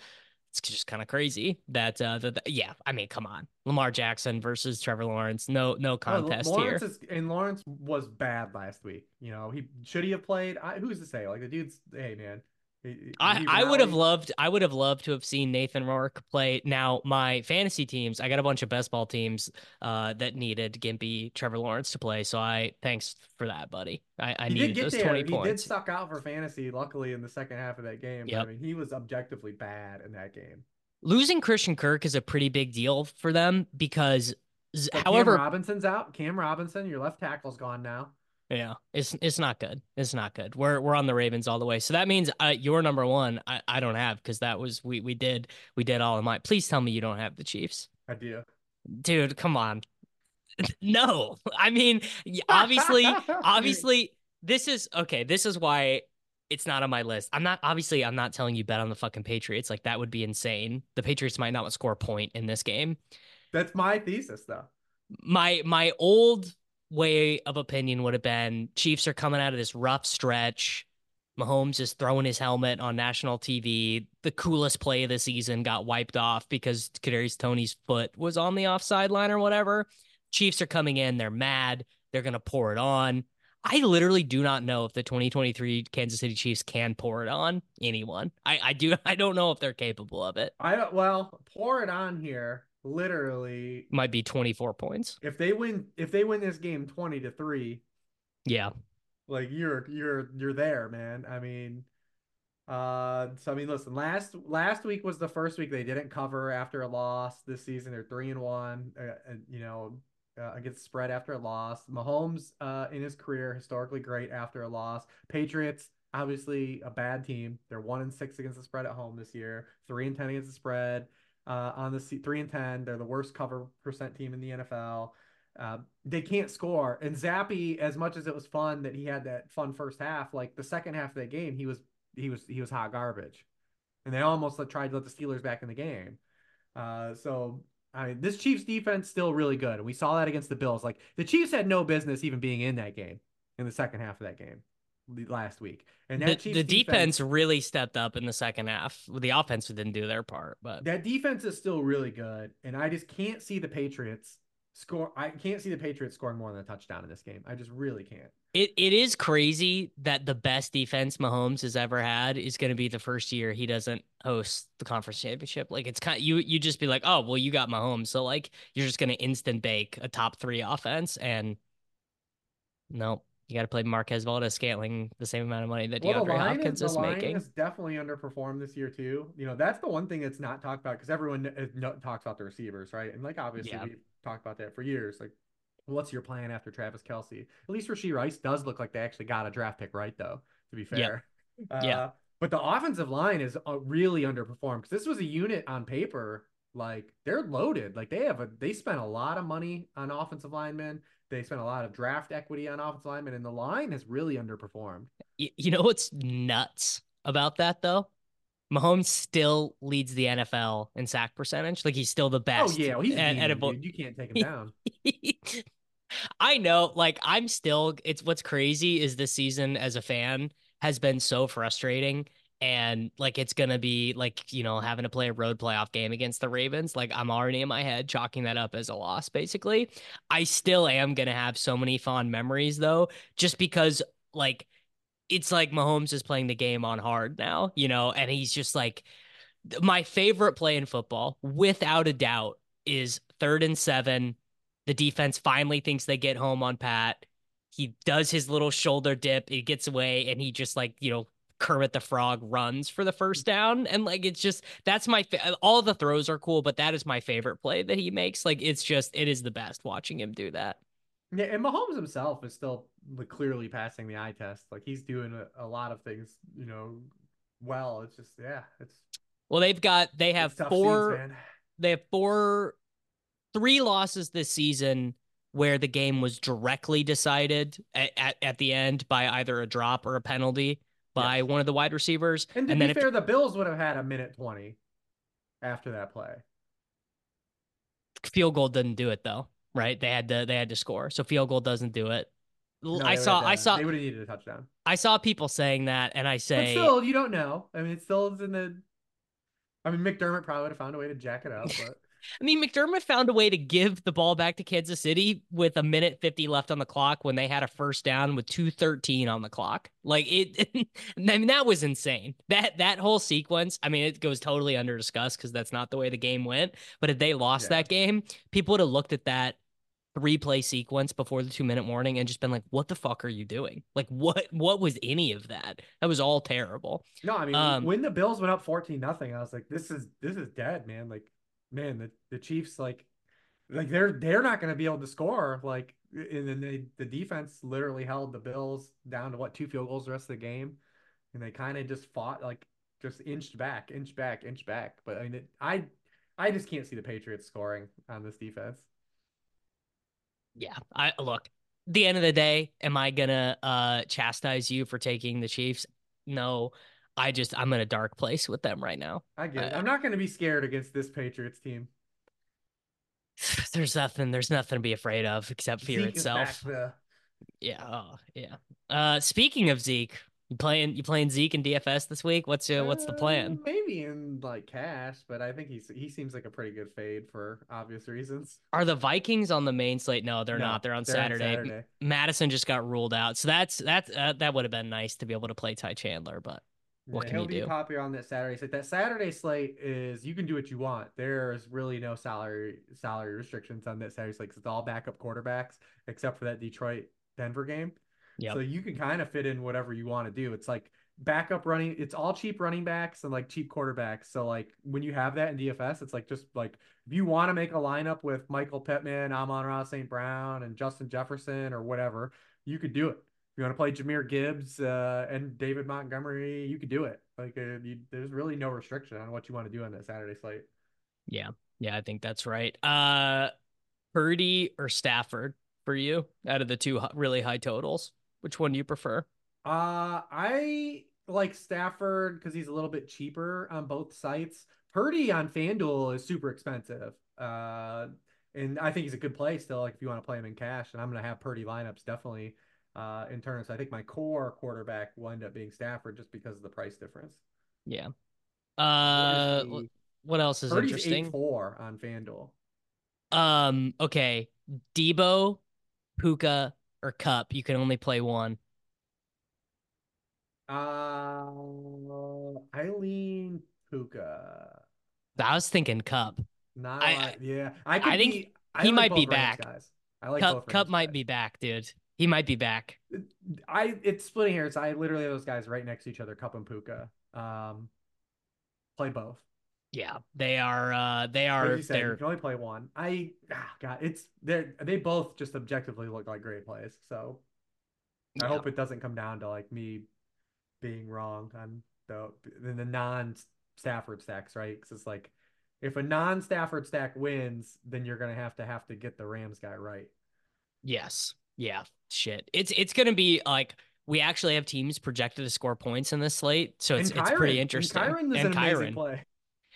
[SPEAKER 1] it's just kind of crazy that, uh, that, yeah, I mean, come on. Lamar Jackson versus Trevor Lawrence. No, no
[SPEAKER 2] Oh,
[SPEAKER 1] contest
[SPEAKER 2] Lawrence
[SPEAKER 1] here.
[SPEAKER 2] is and Lawrence was bad last week. You know, he should he have played? I, who's to say? Like the dude's, hey man. He- he-
[SPEAKER 1] I,
[SPEAKER 2] he
[SPEAKER 1] I would have loved I would have loved to have seen Nathan Rourke play. Now my fantasy teams, I got a bunch of best ball teams uh, that needed Gimpy, Trevor Lawrence to play. So I thanks for that, buddy. I, I
[SPEAKER 2] He
[SPEAKER 1] needed
[SPEAKER 2] get
[SPEAKER 1] those
[SPEAKER 2] there.
[SPEAKER 1] twenty
[SPEAKER 2] He did
[SPEAKER 1] points.
[SPEAKER 2] suck out for fantasy. Luckily, in the second half of that game.
[SPEAKER 1] Yep.
[SPEAKER 2] I mean, he was objectively bad in that game.
[SPEAKER 1] Losing Christian Kirk is a pretty big deal for them because,
[SPEAKER 2] But
[SPEAKER 1] however,
[SPEAKER 2] Cam Robinson's out. Cam Robinson, your left tackle's gone now.
[SPEAKER 1] Yeah, it's it's not good. It's not good. We're we're on the Ravens all the way. So that means uh, your number one. I, I don't have because that was we we did we did all of mine. Please tell me you don't have the Chiefs,
[SPEAKER 2] I do.
[SPEAKER 1] dude. Come on. no, I mean obviously obviously this is okay. This is why it's not on my list. I'm not obviously I'm not telling you bet on the fucking Patriots. Like that would be insane. The Patriots might not score a point in this game.
[SPEAKER 2] That's my thesis, though.
[SPEAKER 1] My my old way of opinion would have been Chiefs are coming out of this rough stretch. Mahomes is throwing his helmet on national TV. The coolest play of the season got wiped off because Kadarius Toney's foot was on the offside line or whatever. Chiefs are coming in. They're mad. They're gonna pour it on. I literally do not know if the 2023 Kansas City Chiefs can pour it on anyone. I, I do. I don't know if they're capable of it.
[SPEAKER 2] I don't. Well, pour it on here. Literally,
[SPEAKER 1] Might be 24 points.
[SPEAKER 2] if they win, if they win this game twenty to three,
[SPEAKER 1] Yeah.
[SPEAKER 2] like you're you're you're there, man. I mean, uh, so I mean, listen, last last week was the first week they didn't cover after a loss. This season they're three and one. Uh, and, you know, uh, against spread after a loss. Mahomes, uh, in his career, historically great after a loss. Patriots, obviously a bad team. They're one and six against the spread at home this year. Three and ten against the spread. Uh, on the three and ten, they're the worst cover percent team in the NFL. Uh, they can't score. And Zappe, as much as it was fun that he had that fun first half, like the second half of that game, he was he was he was hot garbage, and they almost like, tried to let the Steelers back in the game. Uh, so I mean, this Chiefs defense still really good, and we saw that against the Bills. Like the Chiefs had no business even being in that game in the second half of that game last week, and that
[SPEAKER 1] The, the defense really stepped up in the second half. The offense didn't do their part, but
[SPEAKER 2] that defense is still really good, and I just can't see the Patriots score. I can't see the Patriots scoring more than a touchdown in this game. I just really can't.
[SPEAKER 1] it, it is crazy that the best defense Mahomes has ever had is going to be the first year he doesn't host the conference championship. Like it's kind of, you you just be like, oh well, you got Mahomes, so like you're just going to instant bake a top three offense, and no, you got to play Marquez Valdes-Scantling the same amount of money that
[SPEAKER 2] Well, the
[SPEAKER 1] DeAndre
[SPEAKER 2] line,
[SPEAKER 1] Hopkins
[SPEAKER 2] is,
[SPEAKER 1] is,
[SPEAKER 2] the line
[SPEAKER 1] making.
[SPEAKER 2] has definitely underperformed this year too. You know, that's the one thing that's not talked about because everyone is, no, talks about the receivers, right? And like obviously
[SPEAKER 1] Yeah.
[SPEAKER 2] we've talked about that for years. Like, what's your plan after Travis Kelce? At least Rashee Rice does look like they actually got a draft pick right, though. To be fair, uh,
[SPEAKER 1] Yeah.
[SPEAKER 2] But the offensive line is uh, really underperformed because this was a unit on paper. Like they're loaded. Like they have a they spent a lot of money on offensive linemen. They spent a lot of draft equity on offensive linemen, and the line has really underperformed.
[SPEAKER 1] You know what's nuts about that though? Mahomes still leads the NFL in sack percentage. Like he's still the best.
[SPEAKER 2] Oh
[SPEAKER 1] best.
[SPEAKER 2] yeah, well, he's
[SPEAKER 1] at- at
[SPEAKER 2] demon,
[SPEAKER 1] avo-
[SPEAKER 2] dude. You can't take him down.
[SPEAKER 1] I know, like I'm still it's what's crazy is this season as a fan has been so frustrating and like it's to be like, you know, having to play a road playoff game against the Ravens, like I'm already in my head chalking that up as a loss basically. I still am to have so many fond memories though just because like it's like Mahomes is playing the game on hard now, you know, and he's just like my favorite play in football, without a doubt, is third and seven. The defense finally thinks they get home on Pat. He does his little shoulder dip, it gets away, and he just like, you know, Kermit the Frog runs for the mm. first down. And like, it's just that's my fa- uh, all the throws are cool, but that is my favorite play that he makes. Like, it's just, it is the best watching him do that.
[SPEAKER 2] Yeah, and Mahomes himself is still like, clearly passing the eye test. Like he's doing a, a lot of things, you know, well. It's just yeah, it's
[SPEAKER 1] Well, they've got, they have four.
[SPEAKER 2] scenes,
[SPEAKER 1] they have four three losses this season where the game was directly decided at, at, at the end by either a drop or a penalty by one of the wide receivers.
[SPEAKER 2] And to
[SPEAKER 1] then
[SPEAKER 2] be
[SPEAKER 1] if-
[SPEAKER 2] fair, the Bills would have had a minute twenty after that play.
[SPEAKER 1] field goal didn't do it though, right? They had to they had to score. So field goal doesn't do it.
[SPEAKER 2] No,
[SPEAKER 1] I saw I saw
[SPEAKER 2] they would have needed a touchdown.
[SPEAKER 1] I saw people saying that and I
[SPEAKER 2] But
[SPEAKER 1] say
[SPEAKER 2] still, you don't know. I mean, it still is in the. I mean, McDermott probably would have found a way to jack it up, but
[SPEAKER 1] I mean, McDermott found a way to give the ball back to Kansas City with a minute 50 left on the clock when they had a first down with 213 on the clock. Like it I mean that was insane. That that whole sequence, I mean, it goes totally under discussed cuz that's not the way the game went, but if they lost
[SPEAKER 2] Yeah.
[SPEAKER 1] that game, people would have looked at that three play sequence before the 2 minute warning and just been like, "What the fuck are you doing? Like what what was any of that? That was all terrible."
[SPEAKER 2] no, I mean,
[SPEAKER 1] Um,
[SPEAKER 2] when the Bills went up fourteen nothing, I was like, this is this is dead, man. Like, man, the the Chiefs like, like they're they're not going to be able to score. Like and then they the defense literally held the Bills down to what two field goals the rest of the game, and they kind of just fought like just inched back, inch back, inch back. But I mean, it, I I just can't see the Patriots scoring on this defense.
[SPEAKER 1] Yeah, I look. The end of the day, am I gonna uh chastise you for taking the Chiefs? No, I just I'm in a dark place with them right now.
[SPEAKER 2] I get it.
[SPEAKER 1] Uh,
[SPEAKER 2] I'm not going to be scared against this Patriots team.
[SPEAKER 1] There's nothing. There's nothing to be afraid of except fear
[SPEAKER 2] Zeke
[SPEAKER 1] itself. Yeah. Oh, yeah. Uh, speaking of Zeke, you playing you playing Zeke in DFS this week? What's uh, what's the
[SPEAKER 2] Uh,
[SPEAKER 1] plan?
[SPEAKER 2] maybe in like cash, but I think he's he seems like a pretty good fade for obvious reasons.
[SPEAKER 1] Are the Vikings on the main slate? No, they're
[SPEAKER 2] No,
[SPEAKER 1] not. They're on
[SPEAKER 2] they're
[SPEAKER 1] Saturday.
[SPEAKER 2] Saturday.
[SPEAKER 1] Mattison just got ruled out, so that's that's uh, that would have been nice to be able to play Ty Chandler, but What
[SPEAKER 2] Yeah,
[SPEAKER 1] can
[SPEAKER 2] he'll
[SPEAKER 1] you
[SPEAKER 2] be
[SPEAKER 1] do?
[SPEAKER 2] popular on that Saturday slate. That Saturday slate is you can do what you want. There's really no salary salary restrictions on that Saturday slate 'cause it's all backup quarterbacks except for that Detroit Denver game.
[SPEAKER 1] Yep.
[SPEAKER 2] So you can kind of fit in whatever you want to do. It's like backup running. It's all cheap running backs and like cheap quarterbacks. So like when you have that in DFS, it's like just like if you want to make a lineup with Michael Pittman, Amon-Ra St. Brown, and Justin Jefferson or whatever, you could do it. You want to play Jahmyr Gibbs uh, and David Montgomery, you could do it. Like uh, you, there's really no restriction on what you want to do on that Saturday slate.
[SPEAKER 1] yeah, yeah, I think that's right. Uh, Purdy or Stafford for you out of the two really high totals? Which one do you prefer?
[SPEAKER 2] Uh, I like Stafford because he's a little bit cheaper on both sites. Purdy on FanDuel is super expensive. Uh, and I think he's a good play still. Like if you want to play him in cash, and I'm gonna have Purdy lineups definitely uh in turn. So I think my core quarterback will end up being Stafford just because of the price difference.
[SPEAKER 1] Yeah. Uh, what else is
[SPEAKER 2] Purdy's
[SPEAKER 1] interesting?
[SPEAKER 2] four on FanDuel.
[SPEAKER 1] Um, okay. Deebo, Puka, or Kupp. You can only play one.
[SPEAKER 2] Uh, Eileen Puka.
[SPEAKER 1] I was thinking Kupp.
[SPEAKER 2] Not
[SPEAKER 1] I-
[SPEAKER 2] yeah. I could
[SPEAKER 1] I think
[SPEAKER 2] be, I
[SPEAKER 1] he
[SPEAKER 2] like
[SPEAKER 1] might be back.
[SPEAKER 2] Guys. I like
[SPEAKER 1] Kupp
[SPEAKER 2] Kupp
[SPEAKER 1] might
[SPEAKER 2] guys.
[SPEAKER 1] be back, dude. He might be back.
[SPEAKER 2] I it's splitting hairs. I literally have those guys right next to each other, Kupp and Puka. Um, play both.
[SPEAKER 1] Yeah, they are. Uh, they are.
[SPEAKER 2] you said, you can only play one. I ah, God, it's they they both just objectively look like great plays. So I
[SPEAKER 1] yeah.
[SPEAKER 2] hope it doesn't come down to like me being wrong on the in the non Stafford stacks, right? Because it's like if a non Stafford stack wins, then you're gonna have to have to get the Rams guy right.
[SPEAKER 1] Yes. Yeah. Shit. It's it's gonna be like we actually have teams projected to score points in this slate, so it's
[SPEAKER 2] and
[SPEAKER 1] it's
[SPEAKER 2] Kyren,
[SPEAKER 1] pretty
[SPEAKER 2] and
[SPEAKER 1] interesting.
[SPEAKER 2] Kyren is
[SPEAKER 1] And
[SPEAKER 2] an amazing play.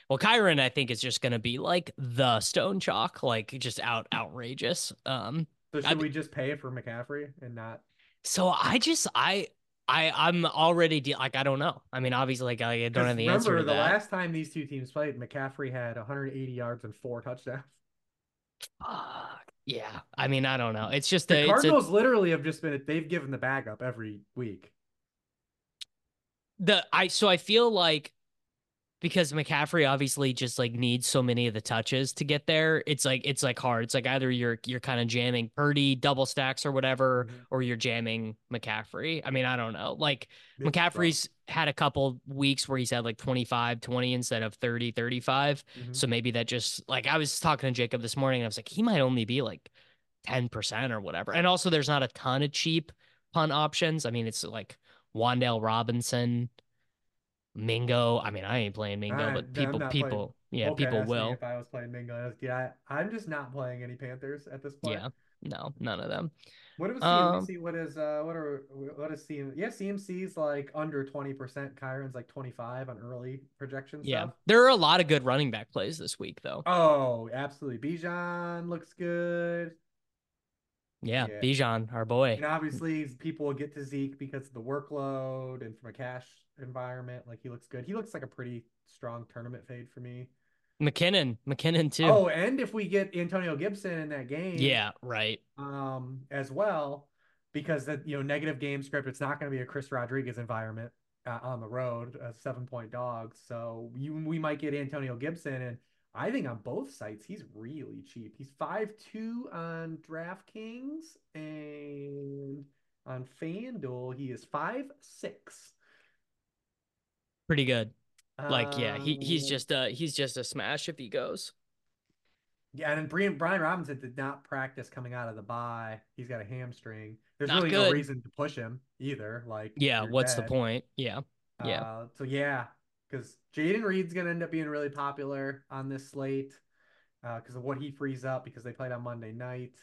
[SPEAKER 1] Well, Kyren, I think is just gonna be like the stone chalk, like just out outrageous. Um.
[SPEAKER 2] So
[SPEAKER 1] I
[SPEAKER 2] should
[SPEAKER 1] d-
[SPEAKER 2] we just pay for McCaffrey and not?
[SPEAKER 1] So I just I I I'm already de- like I don't know. I mean, obviously, like I don't have the answer
[SPEAKER 2] remember the
[SPEAKER 1] that.
[SPEAKER 2] last time these two teams played, McCaffrey had 180 yards and four touchdowns.
[SPEAKER 1] Fuck. Yeah. I mean, I don't know. It's just
[SPEAKER 2] The
[SPEAKER 1] a, it's a,
[SPEAKER 2] Cardinals literally have just been they've given the bag up every week.
[SPEAKER 1] the I so I feel like because McCaffrey obviously just like needs so many of the touches to get there. It's like it's like hard. It's like either you're you're kind of jamming Purdy double stacks or whatever,
[SPEAKER 2] Mhm.
[SPEAKER 1] or you're jamming McCaffrey. I mean, I don't know. Like
[SPEAKER 2] rough.
[SPEAKER 1] McCaffrey's had a couple weeks where he's had like 25, 20 instead of 30, 35.
[SPEAKER 2] Mhm.
[SPEAKER 1] So maybe that just like I was talking to Jacob this morning and I was like, he might only be like 10% or whatever. And also there's not a ton of cheap punt options. I mean, it's like Wan'Dale Robinson, Mingo. I mean, I ain't playing Mingo,
[SPEAKER 2] I-
[SPEAKER 1] but
[SPEAKER 2] I'm
[SPEAKER 1] people
[SPEAKER 2] playing-
[SPEAKER 1] people yeah,
[SPEAKER 2] Okay,
[SPEAKER 1] people will.
[SPEAKER 2] If I was playing Mingo, I was- yeah, I'm just not playing any Panthers at this point.
[SPEAKER 1] Yeah. No, none of them.
[SPEAKER 2] What
[SPEAKER 1] Um,
[SPEAKER 2] CMC? what is uh what are what is CM? Yeah, CMC's like under 20%. Kyren's like 25 on early projections.
[SPEAKER 1] Yeah.
[SPEAKER 2] stuff.
[SPEAKER 1] There are a lot of good running back plays this week though.
[SPEAKER 2] Oh, absolutely. Bijan looks good.
[SPEAKER 1] Yeah,
[SPEAKER 2] yeah.
[SPEAKER 1] Bijan, our boy.
[SPEAKER 2] And obviously people will get to Zeke because of the workload and from a cash environment. Like he looks good. He looks like a pretty strong tournament fade for me.
[SPEAKER 1] McKinnon, McKinnon too.
[SPEAKER 2] Oh, and if we get Antonio Gibson in that game,
[SPEAKER 1] yeah, right.
[SPEAKER 2] um, as well, because that you know negative game script, it's not going to be a Chris Rodriguez environment uh, on the road, a seven point dog. So you we might get Antonio Gibson, and I think on both sites he's really cheap. He's five two on DraftKings, and on FanDuel he is five six.
[SPEAKER 1] Pretty good. Like, yeah, he he's
[SPEAKER 2] Um,
[SPEAKER 1] just uh he's just a smash if he goes.
[SPEAKER 2] Yeah, and then Brian, Brian Robinson did not practice coming out of the bye. He's got a hamstring. There's
[SPEAKER 1] Not
[SPEAKER 2] really no reason to push him either. Like,
[SPEAKER 1] Yeah, what's the point? Yeah. Yeah.
[SPEAKER 2] Uh, so yeah, because Jayden Reed's gonna end up being really popular on this slate because of what he frees up because they played on Monday night.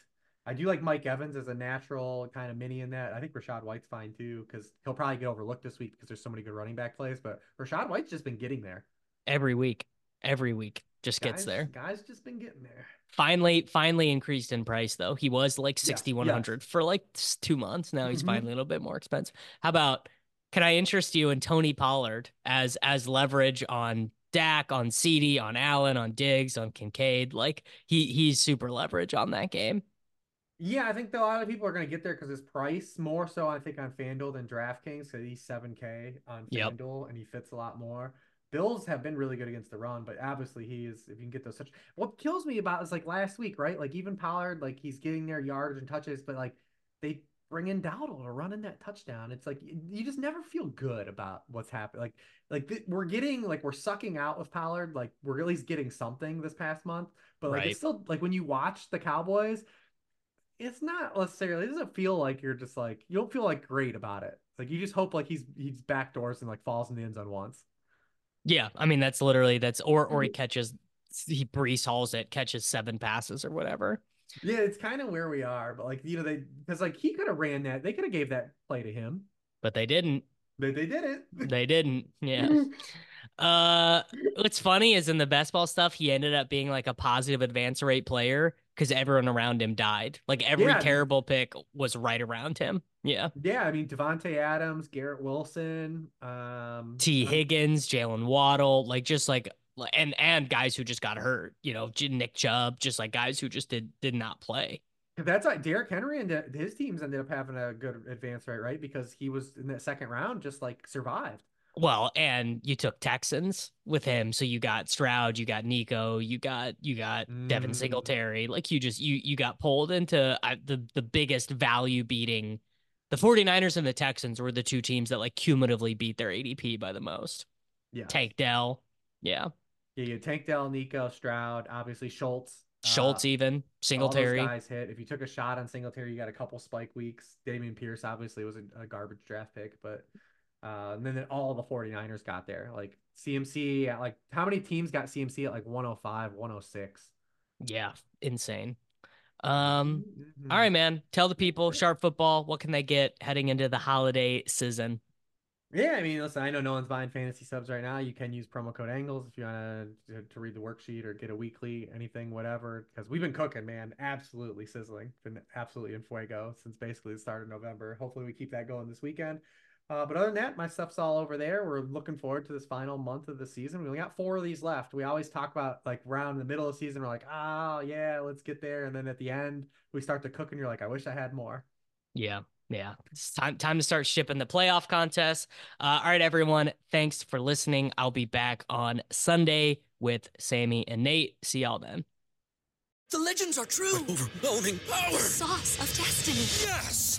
[SPEAKER 2] I do like Mike Evans as a natural kind of mini in that. I think Rachaad White's fine too because he'll probably get overlooked this week because there's so many good running back plays. But Rachaad White's just been getting there.
[SPEAKER 1] Every week. Every week just gets there.
[SPEAKER 2] Guys just been getting there.
[SPEAKER 1] Finally, finally increased in price though. He was like sixty one hundred for like two months. Now he's
[SPEAKER 2] Mhm.
[SPEAKER 1] finally a little bit more expensive. How about can I interest you in Tony Pollard as as leverage on Dak, on CeeDee, on Allen, on Diggs, on Kincaid? Like he he's super leverage on that game.
[SPEAKER 2] Yeah, I think that a lot of people are going to get there because his price more so I think on FanDuel than DraftKings because he's 7K on
[SPEAKER 1] Yep.
[SPEAKER 2] FanDuel and he fits a lot more. Bills have been really good against the run, but obviously he is if you can get those such what kills me about is like last week, right? Like even Pollard, like he's getting their yards and touches, but like they bring in Dowdle to run in that touchdown. It's like you just never feel good about what's happening. Like like th- we're getting like we're sucking out with Pollard, like we're at least getting something this past month, but like
[SPEAKER 1] Right.
[SPEAKER 2] it's still like when you watch the Cowboys, it's not necessarily it doesn't feel like you're just like you don't feel like great about it. Like you just hope like he's he's backdoors and like falls in the end zone once.
[SPEAKER 1] Yeah, I mean that's literally that's or or he catches he Brees hauls it, catches seven passes or whatever.
[SPEAKER 2] Yeah, it's kind of where we are, but like you know they because like he could have ran that they could have gave that play to him,
[SPEAKER 1] But they didn't.
[SPEAKER 2] they did it.
[SPEAKER 1] They didn't. Yeah. Uh, what's funny is in the best ball stuff, he ended up being like a positive advance rate player because everyone around him died. Like every
[SPEAKER 2] Yeah.
[SPEAKER 1] terrible pick was right around him. Yeah.
[SPEAKER 2] Yeah, I mean Davante Adams, Garrett Wilson, um,
[SPEAKER 1] T.
[SPEAKER 2] I'm-
[SPEAKER 1] Higgins, Jalen Waddle, like just like and and guys who just got hurt. You know, Nick Chubb, just like guys who just did did not play.
[SPEAKER 2] That's like Derrick Henry and his teams ended up having a good advance rate, right? Because he was in that second round, just like survived.
[SPEAKER 1] Well, and you took Texans with him, so you got Stroud, you got Nico, you got you got Devin
[SPEAKER 2] Mm.
[SPEAKER 1] Singletary. Like you just you you got pulled into uh, the the biggest value beating. The 49ers and the Texans were the two teams that like cumulatively beat their ADP by the most.
[SPEAKER 2] Yeah,
[SPEAKER 1] Tank Dell, yeah,
[SPEAKER 2] yeah, you Tank Dell, Nico, Stroud, obviously Schultz,
[SPEAKER 1] Schultz
[SPEAKER 2] uh,
[SPEAKER 1] even
[SPEAKER 2] all those
[SPEAKER 1] Singletary.
[SPEAKER 2] guys hit. If you took a shot on Singletary, you got a couple spike weeks. Dameon Pierce obviously was a, a garbage draft pick, but uh, and then all the 49ers got there. Like CMC, at like how many teams got CMC at like 105, 106?
[SPEAKER 1] Yeah, insane. Um,
[SPEAKER 2] Mhm.
[SPEAKER 1] all right, man. Tell the people sharp football. What can they get heading into the holiday season?
[SPEAKER 2] Yeah, I mean, listen, I know no one's buying fantasy subs right now. You can use promo code Angles if you want to to read the worksheet or get a weekly, anything, whatever. Because we've been cooking, man, absolutely sizzling. Been absolutely in fuego since basically the start of November. Hopefully, we keep that going this weekend. Uh, but other than that, my stuff's all over there. We're looking forward to this final month of the season. We only got four of these left. We always talk about like around the middle of the season. We're like, oh yeah, let's get there. And then at the end, we start to cook, and you're like, I wish I had more.
[SPEAKER 1] Yeah, yeah. It's time time to start shipping the playoff contests. Uh, all right, everyone. Thanks for listening. I'll be back on Sunday with Sammy and Nate. See y'all then.
[SPEAKER 3] The legends are true.
[SPEAKER 4] Overwhelming power!
[SPEAKER 5] Sauce of destiny.
[SPEAKER 3] Yes!